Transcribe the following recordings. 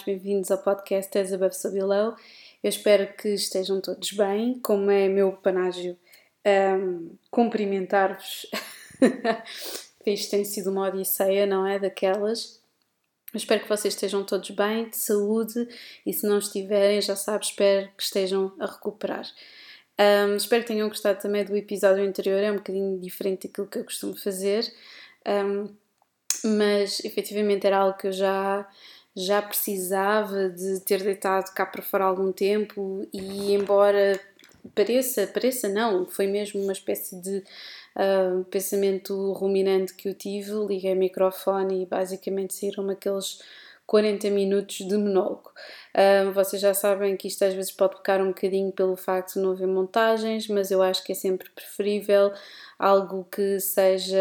mais bem-vindos ao podcast As Above So Below. Eu espero que estejam todos bem, como é meu panágio um, cumprimentar-vos. Isto tem sido uma odisseia, não é? Daquelas. Eu espero que vocês estejam todos bem, de saúde, e se não estiverem, já sabes, espero que estejam a recuperar. Um, espero que tenham gostado também do episódio anterior, é um bocadinho diferente daquilo que eu costumo fazer, um, mas efetivamente era algo que eu já, já precisava de ter deitado cá para fora algum tempo e embora pareça, pareça não, foi mesmo uma espécie de uh, pensamento ruminante que eu tive, liguei o microfone e basicamente saíram aqueles 40 minutos de monólogo. Uh, vocês já sabem que isto às vezes pode pecar um bocadinho pelo facto de não haver montagens, mas eu acho que é sempre preferível algo que seja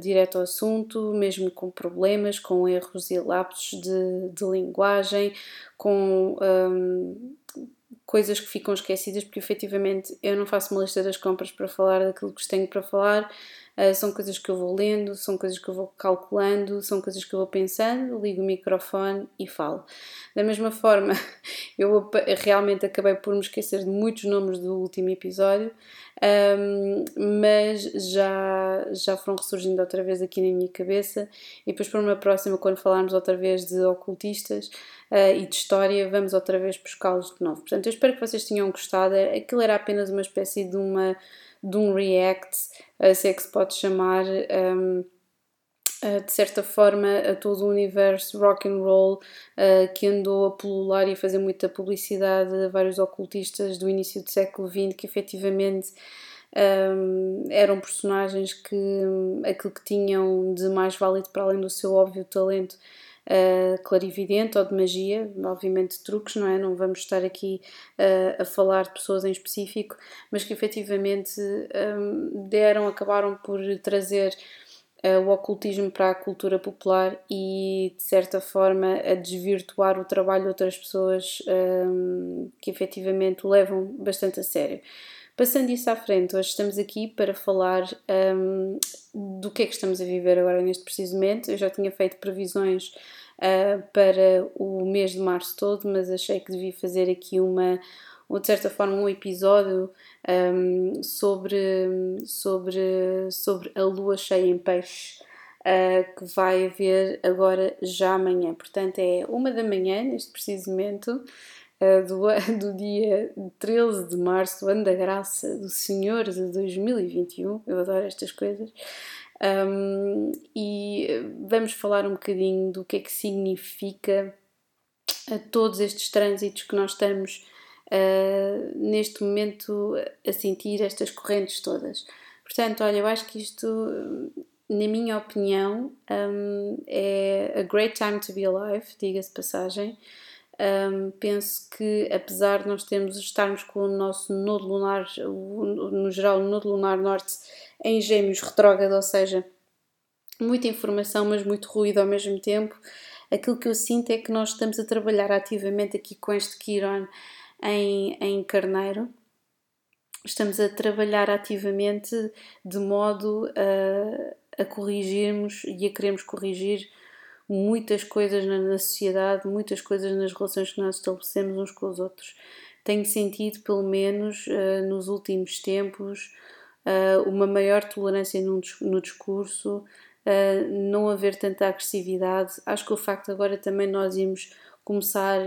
direto ao assunto, mesmo com problemas, com erros e lapsos de, de linguagem, com um, coisas que ficam esquecidas, porque efetivamente eu não faço uma lista das compras para falar daquilo que tenho para falar, uh, são coisas que eu vou lendo, são coisas que eu vou calculando, são coisas que eu vou pensando, ligo o microfone e falo. Da mesma forma, eu realmente acabei por me esquecer de muitos nomes do último episódio, um, mas já, já foram ressurgindo outra vez aqui na minha cabeça, e depois para uma próxima, quando falarmos outra vez de ocultistas, uh, e de história, vamos outra vez buscá-los de novo. Portanto, eu espero que vocês tenham gostado. Aquilo era apenas uma espécie de, uma, de um react, se é que se pode chamar. Um, Uh, de certa forma a todo o universo rock and roll uh, que andou a pulular e a fazer muita publicidade a vários ocultistas do início do século XX que efetivamente um, eram personagens que um, aquilo que tinham de mais válido para além do seu óbvio talento uh, clarividente ou de magia, obviamente truques, não é? Não vamos estar aqui uh, a falar de pessoas em específico, mas que efetivamente um, deram, acabaram por trazer uh, o ocultismo para a cultura popular e, de certa forma, a desvirtuar o trabalho de outras pessoas um, que efetivamente o levam bastante a sério. Passando isso à frente, hoje estamos aqui para falar um, do que é que estamos a viver agora neste preciso momento. Eu já tinha feito previsões uh, para o mês de março todo, mas achei que devia fazer aqui uma, ou de certa forma, um episódio um, sobre, sobre, sobre a lua cheia em peixe. Uh, que vai haver agora já amanhã. Portanto, é uma da manhã, neste preciso momento, do, do dia 13 de março, ano da graça do Senhor de 2021. Eu adoro estas coisas. Um, e vamos falar um bocadinho do que é que significa a todos estes trânsitos que nós estamos uh, neste momento a sentir estas correntes todas. Portanto, olha, eu acho que isto, na minha opinião, um, é a great time to be alive, diga-se passagem. Um, penso que apesar de nós termos, estarmos com o nosso nodo lunar, no geral o nodo lunar norte em gêmeos retrógrado, ou seja, muita informação, mas muito ruído ao mesmo tempo. Aquilo que eu sinto é que nós estamos a trabalhar ativamente aqui com este Chiron em, em Carneiro. Estamos a trabalhar ativamente de modo a, a corrigirmos e a queremos corrigir muitas coisas na, na sociedade, muitas coisas nas relações que nós estabelecemos uns com os outros. Tenho sentido, pelo menos uh, nos últimos tempos, uh, uma maior tolerância no, no discurso, uh, não haver tanta agressividade. Acho que o facto agora também nós irmos começar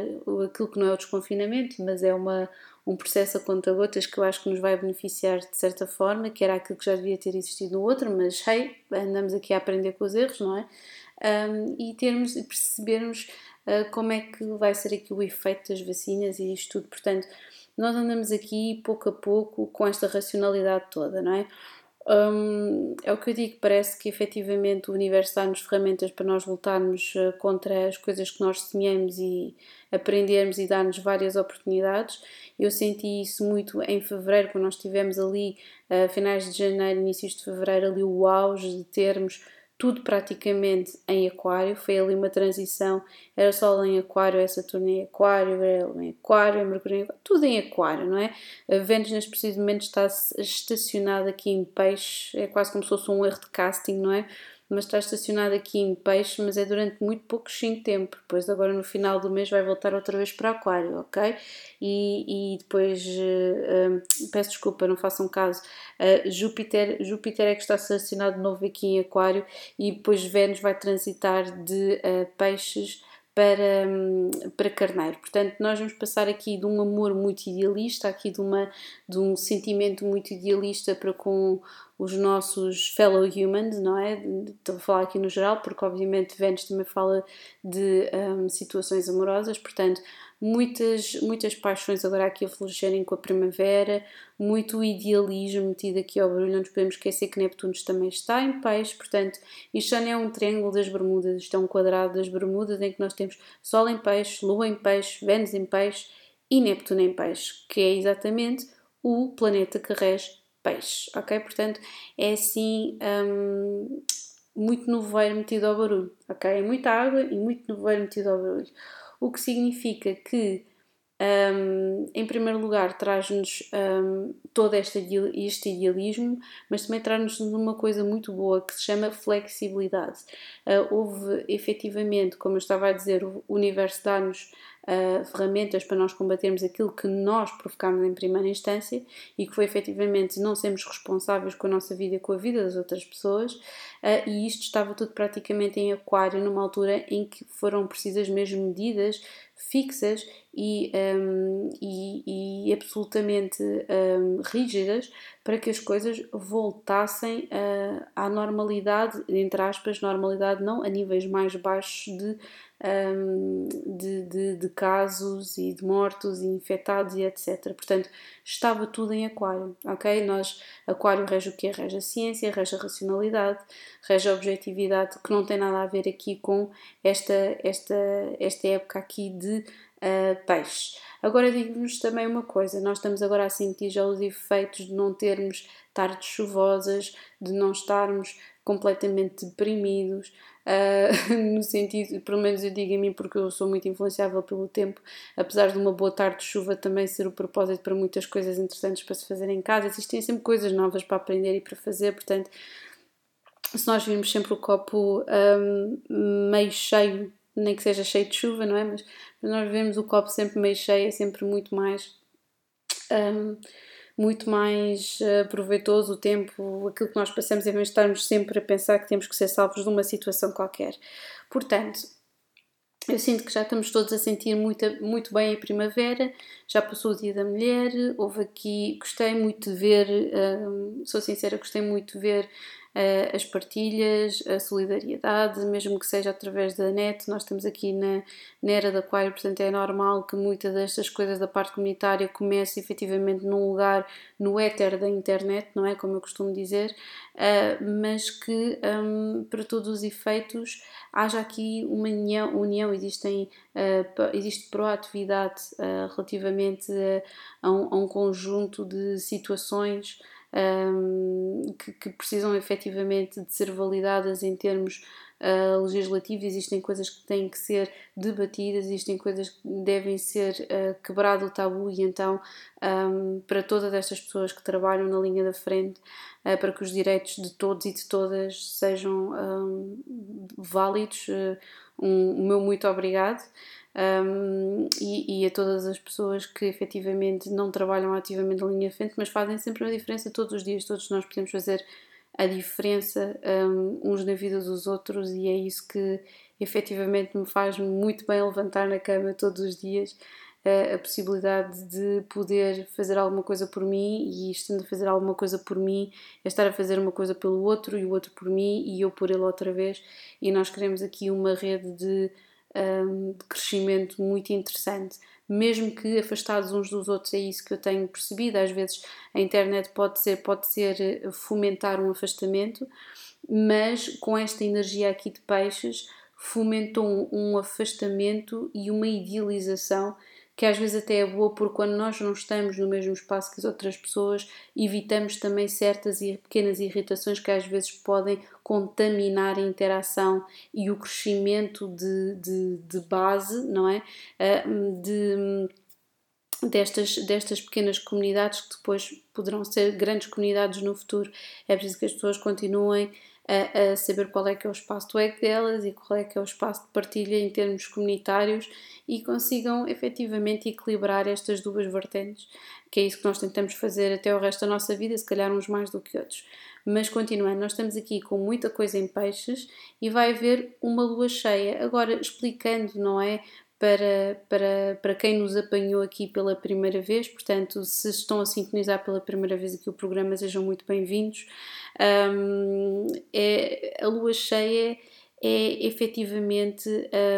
aquilo que não é o desconfinamento, mas é uma, um processo a conta-gotas que eu acho que nos vai beneficiar de certa forma, que era aquilo que já devia ter existido no outro, mas hey, andamos aqui a aprender com os erros, não é? Um, e termos e percebermos uh, como é que vai ser aqui o efeito das vacinas e isto tudo. Portanto, nós andamos aqui pouco a pouco com esta racionalidade toda, não é? Um, é o que eu digo, parece que efetivamente o universo dá-nos ferramentas para nós lutarmos uh, contra as coisas que nós semeamos e aprendermos e dar-nos várias oportunidades. Eu senti isso muito em fevereiro, quando nós estivemos ali, uh, finais de janeiro, inícios de fevereiro, ali o auge de termos tudo praticamente em Aquário. Foi ali uma transição. Era Sol em Aquário, é Saturno em Aquário, era em Aquário, é Mercúrio em Aquário, tudo em Aquário, não é? A Vênus, neste preciso momento, está estacionado aqui em Peixe, é quase como se fosse um erro de casting, não é? Mas está estacionado aqui em peixe, mas é durante muito pouco tempo. Depois, agora no final do mês, vai voltar outra vez para aquário, ok? E, e depois, uh, uh, peço desculpa, não façam caso, uh, Júpiter, Júpiter é que está estacionado de novo aqui em aquário e depois Vênus vai transitar de peixes para, hum, para Carneiro. Portanto, nós vamos passar aqui de um amor muito idealista, aqui de, uma, de um sentimento muito idealista para com os nossos fellow humans, não é? Estou a falar aqui no geral, porque obviamente Vênus também fala de um, situações amorosas, portanto, muitas, muitas paixões agora aqui a florescerem com a primavera, muito idealismo metido aqui ao barulho, não nos podemos esquecer que Neptuno também está em peixe, portanto, isto já não é um triângulo das Bermudas, isto é um quadrado das Bermudas em que nós temos Sol em peixe, Lua em peixe, Vênus em peixe e Neptuno em peixe, que é exatamente o planeta que rege peixe, ok? Portanto, é assim um, muito nevoeiro metido ao barulho, ok? É muita água e muito nevoeiro metido ao barulho. O que significa que, um, em primeiro lugar, traz-nos um, todo este, este idealismo, mas também traz-nos uma coisa muito boa que se chama flexibilidade. Uh, houve efetivamente, como eu estava a dizer, o universo dá-nos uh, ferramentas para nós combatermos aquilo que nós provocámos em primeira instância e que foi efetivamente não sermos responsáveis com a nossa vida e com a vida das outras pessoas, uh, e isto estava tudo praticamente em aquário numa altura em que foram precisas mesmo medidas fixas e, um, e, e absolutamente um, rígidas para que as coisas voltassem uh, à normalidade, entre aspas, normalidade não a níveis mais baixos de um, de, de, de, casos e de mortos e infectados e etc. Portanto, estava tudo em aquário, ok? Nós, aquário rege o que? Rege a ciência, rege a racionalidade, rege a objetividade, que não tem nada a ver aqui com esta, esta, esta época aqui de uh, peixe. Agora digo-vos também uma coisa, nós estamos agora a sentir já os efeitos de não termos tardes chuvosas, de não estarmos completamente deprimidos, uh, no sentido, pelo menos eu digo a mim porque eu sou muito influenciável pelo tempo, apesar de uma boa tarde de chuva também ser o propósito para muitas coisas interessantes para se fazer em casa, existem sempre coisas novas para aprender e para fazer, portanto, se nós virmos sempre o copo um, meio cheio, nem que seja cheio de chuva, não é? Mas nós vemos o copo sempre meio cheio, é sempre muito mais. Um, muito mais uh, proveitoso o tempo, aquilo que nós passamos, em vez de estarmos sempre a pensar que temos que ser salvos de uma situação qualquer. Portanto, eu sinto que já estamos todos a sentir muito, muito bem a primavera, já passou o Dia da Mulher, houve aqui, gostei muito de ver, uh, sou sincera, gostei muito de ver as partilhas, a solidariedade, mesmo que seja através da net. Nós estamos aqui na, na era da Aquário, portanto é normal que muitas destas coisas da parte comunitária comecem efetivamente num lugar no éter da internet, não é? Como eu costumo dizer, uh, mas que um, para todos os efeitos haja aqui uma união, união existem, uh, existe proatividade uh, relativamente a um, a um, conjunto de situações um, que, que, precisam efetivamente de ser validadas em termos uh, legislativos. Existem coisas que têm que ser debatidas, existem coisas que devem ser uh, quebrado o tabu e então um, para todas estas pessoas que trabalham na linha da frente, uh, para que os direitos de todos e de todas sejam um, válidos. Um, o meu muito obrigado um, e, e, a todas as pessoas que efetivamente não trabalham ativamente na linha de frente, mas fazem sempre uma diferença todos os dias. Todos nós podemos fazer a diferença um, uns na vida dos outros, e é isso que efetivamente me faz muito bem levantar na cama todos os dias. A, a possibilidade de poder fazer alguma coisa por mim e estando a fazer alguma coisa por mim é estar a fazer uma coisa pelo outro e o outro por mim e eu por ele outra vez e nós queremos aqui uma rede de um, de crescimento muito interessante, mesmo que afastados uns dos outros, é isso que eu tenho percebido. Às vezes a internet pode ser, pode ser eh, fomentar um afastamento, mas com esta energia aqui de peixes fomentou um, um afastamento e uma idealização que às vezes até é boa porque quando nós não estamos no mesmo espaço que as outras pessoas, evitamos também certas e pequenas irritações que às vezes podem contaminar a interação e o crescimento de, de, de base, não é? Ah, de, destas, destas pequenas comunidades que depois poderão ser grandes comunidades no futuro. É preciso que as pessoas continuem a, a, saber qual é que é o espaço do ego delas e qual é que é o espaço de partilha em termos comunitários e consigam efetivamente equilibrar estas duas vertentes, que é isso que nós tentamos fazer até o resto da nossa vida, se calhar uns mais do que outros. Mas continuando, nós estamos aqui com muita coisa em peixes e vai haver uma lua cheia. Agora, explicando, não é? Para, para, para quem nos apanhou aqui pela primeira vez, portanto, se estão a sintonizar pela primeira vez aqui o programa, sejam muito bem-vindos. Um, é, a lua cheia é efetivamente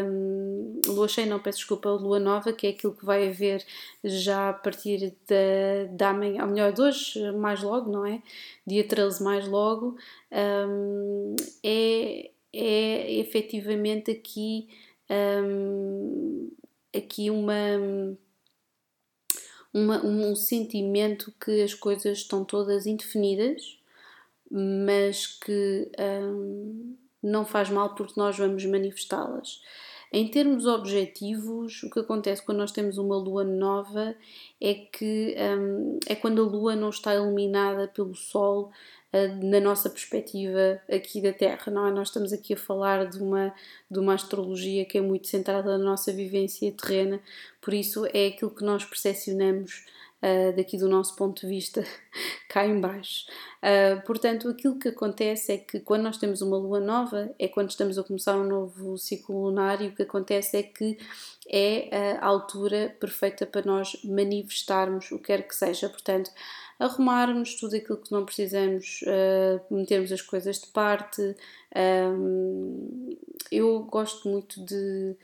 um, lua cheia, não peço desculpa, a lua nova, que é aquilo que vai haver já a partir da, da manhã, ou melhor, de hoje, mais logo, não é? Dia 13, mais logo, um, é, é efetivamente aqui aqui uma, uma, um sentimento que as coisas estão todas indefinidas, mas que não faz mal porque nós vamos manifestá-las. Em termos objetivos, o que acontece quando nós temos uma lua nova é que é quando a lua não está iluminada pelo sol na nossa perspectiva aqui da Terra, não é? Nós estamos aqui a falar de uma, de uma astrologia que é muito centrada na nossa vivência terrena, por isso é aquilo que nós percepcionamos uh, daqui do nosso ponto de vista cá embaixo. Uh, portanto, aquilo que acontece é que quando nós temos uma lua nova, é quando estamos a começar um novo ciclo lunar e o que acontece é que é a altura perfeita para nós manifestarmos o que quer que seja. Portanto, arrumarmos tudo aquilo que não precisamos, uh, metermos as coisas de parte. Um, eu gosto muito de,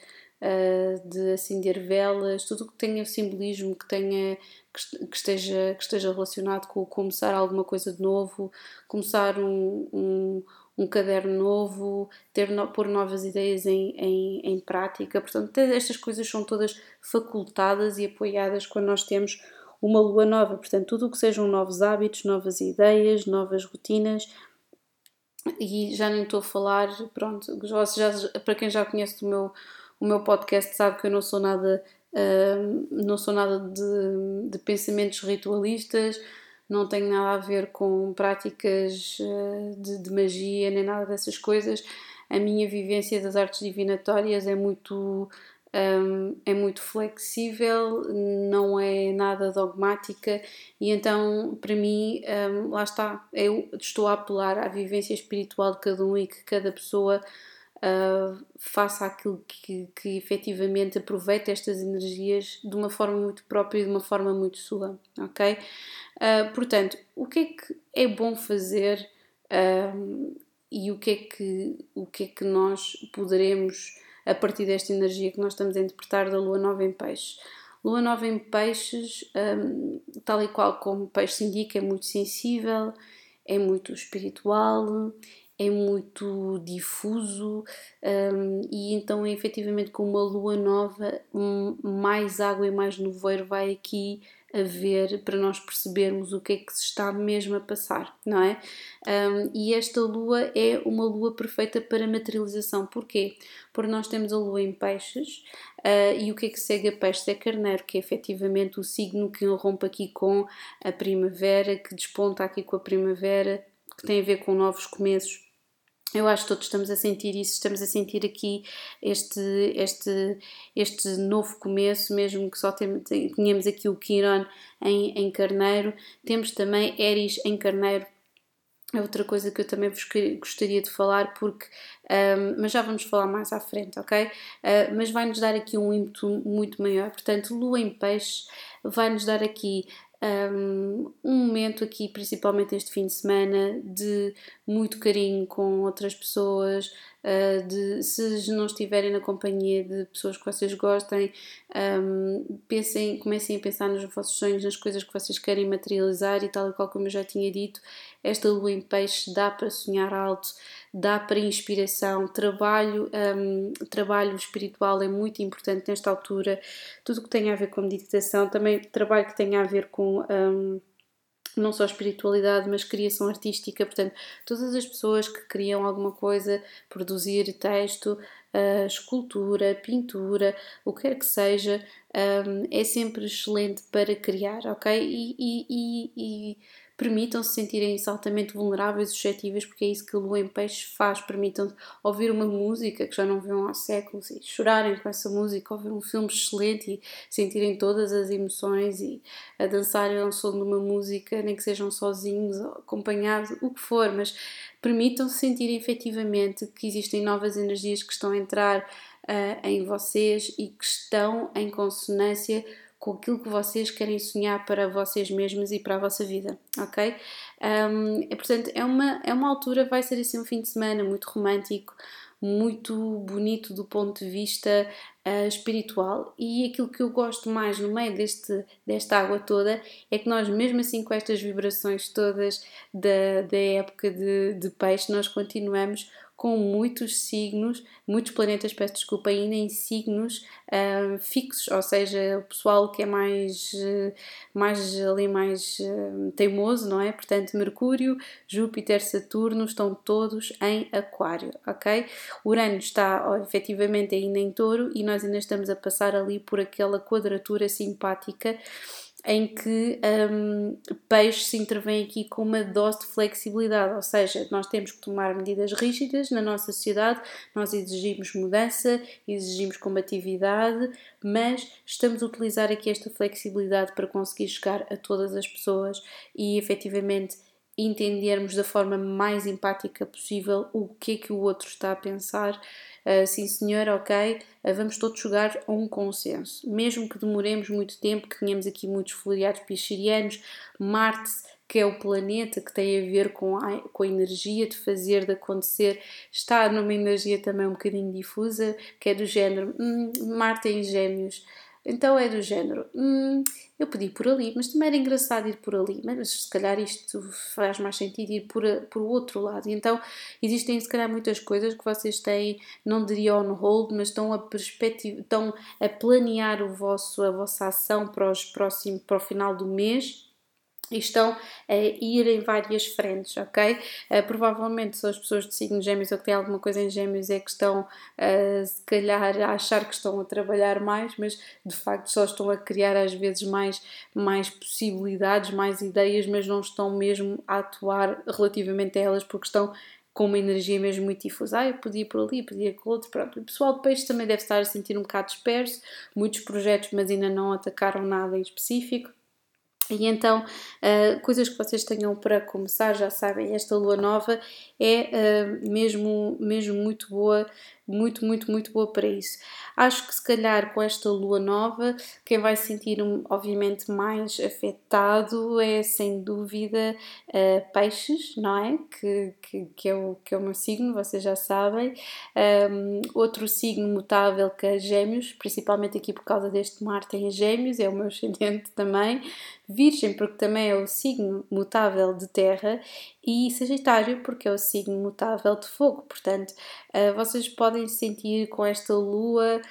uh, de acender velas, tudo que tenha simbolismo, que tenha que esteja, que esteja relacionado com começar alguma coisa de novo, começar um, um, um caderno novo, ter no, pôr novas ideias em, em, em prática. Portanto, estas coisas são todas facultadas e apoiadas quando nós temos uma lua nova, portanto, tudo o que sejam novos hábitos, novas ideias, novas rotinas. E já nem estou a falar, pronto, já, para quem já conhece o meu, o meu podcast sabe que eu não sou nada, uh, não sou nada de, de pensamentos ritualistas, não tenho nada a ver com práticas uh, de, de magia nem nada dessas coisas. A minha vivência das artes divinatórias é muito um, é muito flexível, não é nada dogmática e então para mim um, lá está, eu estou a apelar à vivência espiritual de cada um e que cada pessoa uh, faça aquilo que, que efetivamente aproveite estas energias de uma forma muito própria e de uma forma muito sua, ok? Uh, portanto, o que é que é bom fazer e o que é que, o que, é que nós poderemos a partir desta energia que nós estamos a interpretar da lua nova em peixes. Lua nova em peixes, um, tal e qual como o peixe indica, é muito sensível, é muito espiritual, é muito difuso um, e então efetivamente com uma lua nova mais água e mais nevoeiro vai aqui a ver para nós percebermos o que é que se está mesmo a passar, não é? Um, e esta lua é uma lua perfeita para materialização. Porquê? Porque nós temos a lua em peixes uh, e o que é que segue a peixes? É carneiro, que é efetivamente o signo que rompe aqui com a primavera, que desponta aqui com a primavera, que tem a ver com novos começos eu acho que todos estamos a sentir isso, estamos a sentir aqui este, este, este novo começo, mesmo que só tenhamos aqui o Quiron em, em Carneiro, temos também Eris em Carneiro, é outra coisa que eu também vos gostaria de falar, porque, um, mas já vamos falar mais à frente, ok? Uh, mas vai-nos dar aqui um ímpeto muito maior, portanto, Lua em Peixe vai-nos dar aqui um, momento aqui, principalmente este fim de semana, de muito carinho com outras pessoas, uh, de se não estiverem na companhia de pessoas que vocês gostem, um, pensem, comecem a pensar nos vossos sonhos, nas coisas que vocês querem materializar e tal e qual como eu já tinha dito, esta lua em peixe dá para sonhar alto, dá para inspiração, trabalho, um, trabalho espiritual é muito importante nesta altura, tudo que tem a ver com meditação, também trabalho que tem a ver com um, não só espiritualidade, mas criação artística, portanto, todas as pessoas que criam alguma coisa, produzir texto, uh, escultura, pintura, o que quer que seja, um, é sempre excelente para criar, ok? E, e, e, e permitam-se sentirem-se altamente vulneráveis e suscetíveis, porque é isso que a lua em peixe faz. Permitam-se ouvir uma música que já não viam há séculos e chorarem com essa música, ouvir um filme excelente e sentirem todas as emoções e a dançarem ao som de uma música, nem que sejam sozinhos acompanhados, o que for, mas permitam-se sentir efetivamente que existem novas energias que estão a entrar uh, em vocês e que estão em consonância com aquilo que vocês querem sonhar para vocês mesmos e para a vossa vida, ok? Um, e, portanto, é uma, é uma altura, vai ser assim um fim de semana muito romântico, muito bonito do ponto de vista uh, espiritual. E aquilo que eu gosto mais no meio deste, desta água toda é que nós, mesmo assim, com estas vibrações todas da, da época de, de peixe, nós continuamos com muitos signos, muitos planetas, peço desculpa, ainda em signos uh, fixos, ou seja, o pessoal que é mais, uh, mais ali mais uh, teimoso, não é? Portanto, Mercúrio, Júpiter, Saturno estão todos em Aquário, ok? Urano está ó, efetivamente ainda em Touro e nós ainda estamos a passar ali por aquela quadratura simpática em que um, peixe se intervém aqui com uma dose de flexibilidade, ou seja, nós temos que tomar medidas rígidas na nossa sociedade, nós exigimos mudança, exigimos combatividade, mas estamos a utilizar aqui esta flexibilidade para conseguir chegar a todas as pessoas e efetivamente entendermos da forma mais empática possível o que é que o outro está a pensar uh, sim senhor, ok, uh, vamos todos chegar a um consenso. Mesmo que demoremos muito tempo, que tenhamos aqui muitos fluidados piscirianos, Marte, que é o planeta que tem a ver com a, com a energia de fazer, de acontecer, está numa energia também um bocadinho difusa, que é do género, hum, Marte em gêmeos, então é do género, hum, eu pedi por ali, mas também era engraçado ir por ali, mas se calhar isto faz mais sentido ir por, por outro lado. Então existem se calhar muitas coisas que vocês têm, não diria on hold, mas estão a estão a planear o vosso, a vossa ação para, os próximo, para o final do mês estão a ir em várias frentes, ok? Uh, provavelmente são as pessoas de signo gêmeos ou que têm alguma coisa em gêmeos é que estão, uh, se calhar, a achar que estão a trabalhar mais, mas de facto só estão a criar às vezes mais, mais possibilidades, mais ideias, mas não estão mesmo a atuar relativamente a elas porque estão com uma energia mesmo muito difusa. Ah, eu podia ir por ali, podia por outro. Pronto. O pessoal de peixe também deve estar a sentir um bocado disperso, muitos projetos, mas ainda não atacaram nada em específico. E então, uh, coisas que vocês tenham para começar, já sabem, esta lua nova é uh, mesmo, mesmo muito boa muito, muito, muito boa para isso. Acho que se calhar com esta lua nova, quem vai sentir obviamente mais afetado é sem dúvida uh, peixes, não é? Que, que, que, é o, que é o meu signo, vocês já sabem. Um, outro signo mutável que é gêmeos, principalmente aqui por causa deste mar tem gêmeos, é o meu ascendente também. Virgem, porque também é o signo mutável de terra, e Sagitário, porque é o signo mutável de fogo. Portanto, uh, vocês podem sentir com esta lua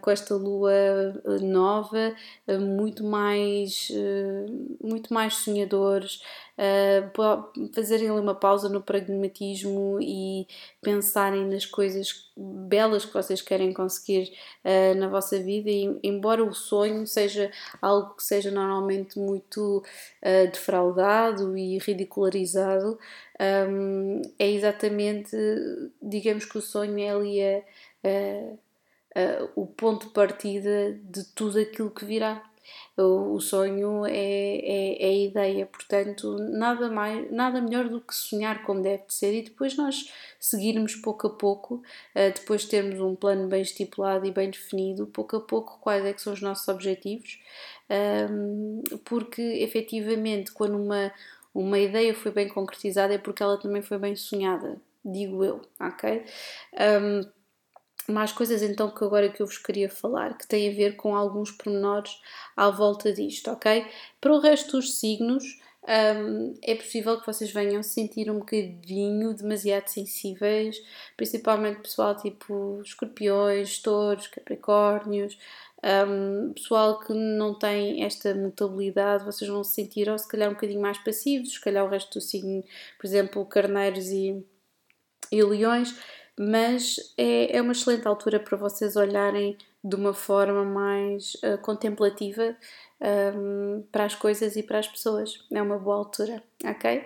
com esta lua eh, nova, uh, muito mais, uh, muito mais sonhadores, fazerem ali uma pausa no pragmatismo e pensarem nas coisas belas que vocês querem conseguir na vossa vida, e, embora o sonho seja algo que seja normalmente muito defraudado e ridicularizado, um, é exatamente, digamos que o sonho é ali a, a uh, o ponto de partida de tudo aquilo que virá. O, o sonho é, é, é, a ideia, portanto, nada, mais, nada melhor do que sonhar como deve de ser e depois nós seguirmos pouco a pouco, uh, depois de termos um plano bem estipulado e bem definido, pouco a pouco quais é que são os nossos objetivos, um, porque efetivamente quando uma, uma ideia foi bem concretizada é porque ela também foi bem sonhada, digo eu, ok? Um, mais coisas então que agora que eu vos queria falar, que têm a ver com alguns pormenores à volta disto, ok? Para o resto dos signos, um, é possível que vocês venham sentir um bocadinho demasiado sensíveis, principalmente pessoal tipo escorpiões, touros, capricórnios, um, pessoal que não tem esta mutabilidade, vocês vão se sentir ou se calhar um bocadinho mais passivos, se calhar o resto do signo, por exemplo, carneiros e, e leões, mas é, é uma excelente altura para vocês olharem de uma forma mais uh, contemplativa um, para as coisas e para as pessoas. É uma boa altura, ok?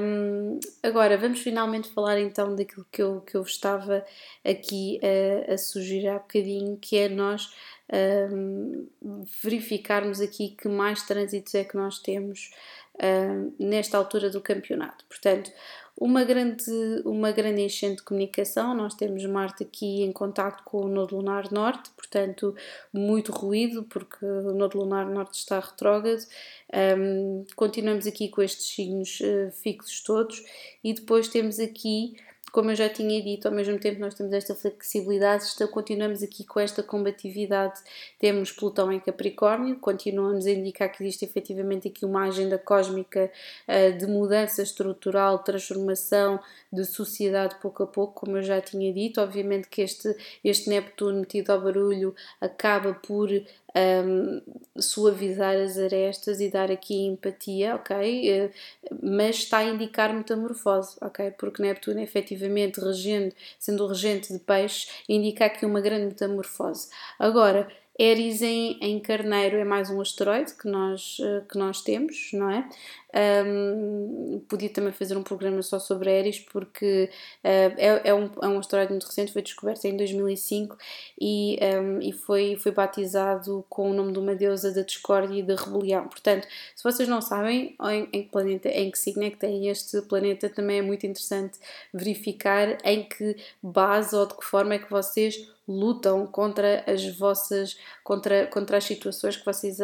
Um, agora, vamos finalmente falar então daquilo que eu, que eu estava aqui a, a sugerir há bocadinho, que é nós um, verificarmos aqui que mais trânsitos é que nós temos nesta altura do campeonato. Portanto, uma grande, uma grande enchente de comunicação. Nós temos Marte aqui em contato com o Nodo Lunar Norte, portanto, muito ruído, porque o Nodo Lunar Norte está retrógrado. Um, continuamos aqui com estes signos uh, fixos todos, e depois temos aqui como eu já tinha dito, ao mesmo tempo nós temos esta flexibilidade, então continuamos aqui com esta combatividade. Temos Plutão em Capricórnio, continuamos a indicar que existe efetivamente aqui uma agenda cósmica uh, de mudança estrutural, transformação de sociedade pouco a pouco, como eu já tinha dito. Obviamente que este, este Neptuno metido ao barulho acaba por um, suavizar as arestas e dar aqui empatia, ok? Uh, mas está a indicar metamorfose, ok? Porque Neptuno, efetivamente, regendo, sendo regente de peixes, indica aqui uma grande metamorfose. Agora, Eris em, em Carneiro é mais um asteroide que nós, eh, que nós temos, não é? Um, podia também fazer um programa só sobre Eris, porque uh, é, é, um, é um asteroide muito recente, foi descoberto em 2005 e, um, e foi, foi batizado com o nome de uma deusa da discórdia e da rebelião. Portanto, se vocês não sabem em, em que planeta, em que signo é que tem este planeta, também é muito interessante verificar em que base ou de que forma é que vocês lutam contra as vossas contra, contra as situações que vocês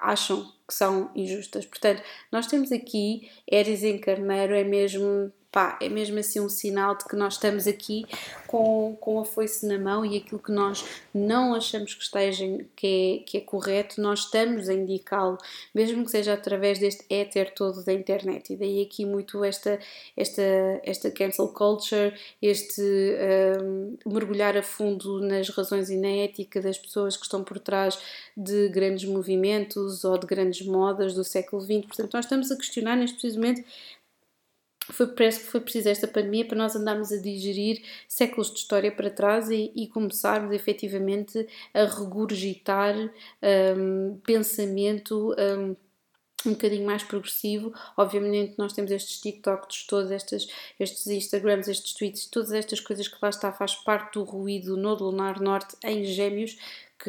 acham que são injustas. Portanto, nós temos aqui Eris em Carneiro, é mesmo pá, é mesmo assim um sinal de que nós estamos aqui com, com a foice na mão e aquilo que nós não achamos que esteja que é, que é correto, nós estamos a indicá-lo, mesmo que seja através deste éter todo da internet. E daí aqui muito esta, esta, esta cancel culture, este um, mergulhar a fundo nas razões e na ética das pessoas que estão por trás de grandes movimentos ou de grandes modas do século XX. Portanto, nós estamos a questionar neste precisamente foi, parece que foi preciso esta pandemia para nós andarmos a digerir séculos de história para trás e, e começarmos efetivamente a regurgitar um, pensamento. Um, um bocadinho mais progressivo. Obviamente, nós temos estes TikToks, todos estes, estes Instagrams, estes tweets, todas estas coisas que lá está, faz parte do ruído no Lunar Norte em Gêmeos,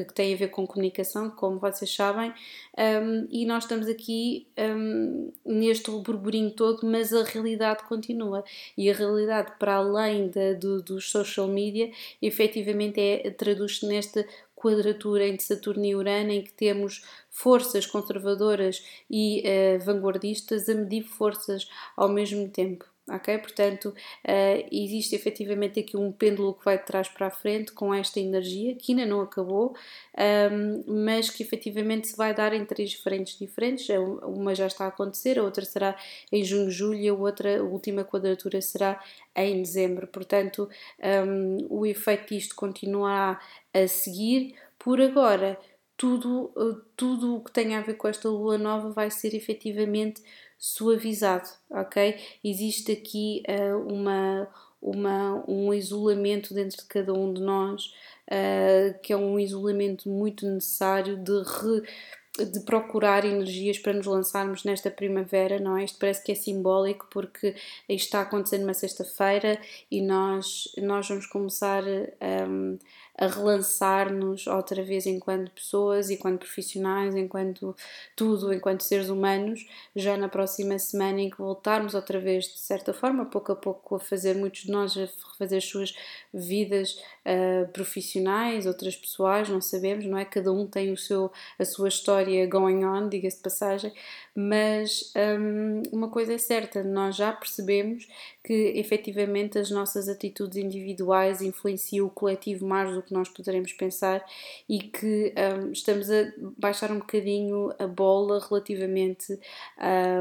que, tem a ver com comunicação, como vocês sabem, um, e nós estamos aqui um, neste burburinho todo, mas a realidade continua. E a realidade, para além dos social media, efetivamente é, traduz-se nesta quadratura entre Saturno e Urano, em que temos forças conservadoras e uh, vanguardistas a medir forças ao mesmo tempo ok? Portanto, uh, existe efetivamente aqui um pêndulo que vai de trás para a frente com esta energia, que ainda não acabou, um, ehm, mas que efetivamente se vai dar em três frentes diferentes. Uma já está a acontecer, a outra será em junho, julho e a outra, a última quadratura será em dezembro. Portanto, um, ehm, o efeito disto continuará a seguir. Por agora, tudo, eh, tudo o que tem a ver com esta lua nova vai ser efetivamente suavizado, ok? Existe aqui uh, uma, uma, um isolamento dentro de cada um de nós, uh, que é um isolamento muito necessário de, re, de procurar energias para nos lançarmos nesta primavera, não é? Isto parece que é simbólico porque isto está acontecendo numa sexta-feira e nós, nós vamos começar um, a relançar-nos outra vez enquanto pessoas, enquanto profissionais, enquanto tudo, enquanto seres humanos, já na próxima semana em que voltarmos outra vez, de certa forma, pouco a pouco, a fazer muitos de nós a refazer as suas vidas uh, profissionais, outras pessoais, não sabemos, não é? Cada um tem o seu, a sua história going on, diga-se de passagem, mas um, uma coisa é certa, nós já percebemos que efetivamente as nossas atitudes individuais influenciam o coletivo mais do que nós poderemos pensar e que um, estamos a baixar um bocadinho a bola relativamente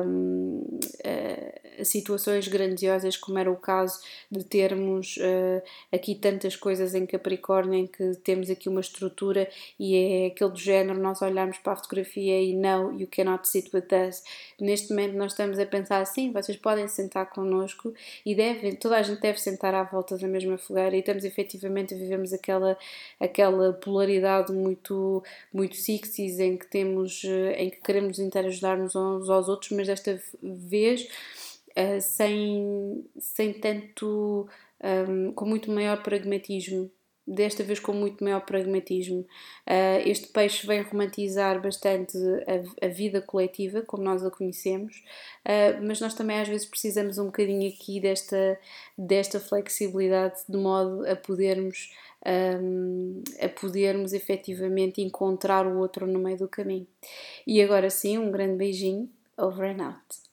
um, a, situações grandiosas, como era o caso de termos uh, aqui tantas coisas em Capricórnio, em que temos aqui uma estrutura e é aquele do género, nós olhamos para a fotografia e não, you cannot sit with us. Neste momento nós estamos a pensar assim, vocês podem sentar connosco e devem, toda a gente deve sentar à volta da mesma fogueira e estamos efetivamente a vivermos aquela aquela, polaridade muito, muito sixties em que temos, em que queremos interajudar-nos uns aos outros, mas desta vez uh, sem, sem tanto, um, com muito maior pragmatismo desta vez com muito maior pragmatismo. Uh, este peixe vem romantizar bastante a, a, vida coletiva, como nós a conhecemos, uh, mas nós também às vezes precisamos um bocadinho aqui desta, desta flexibilidade de modo a podermos. Um, a podermos efetivamente encontrar o outro no meio do caminho. E agora sim, um grande beijinho, over and out.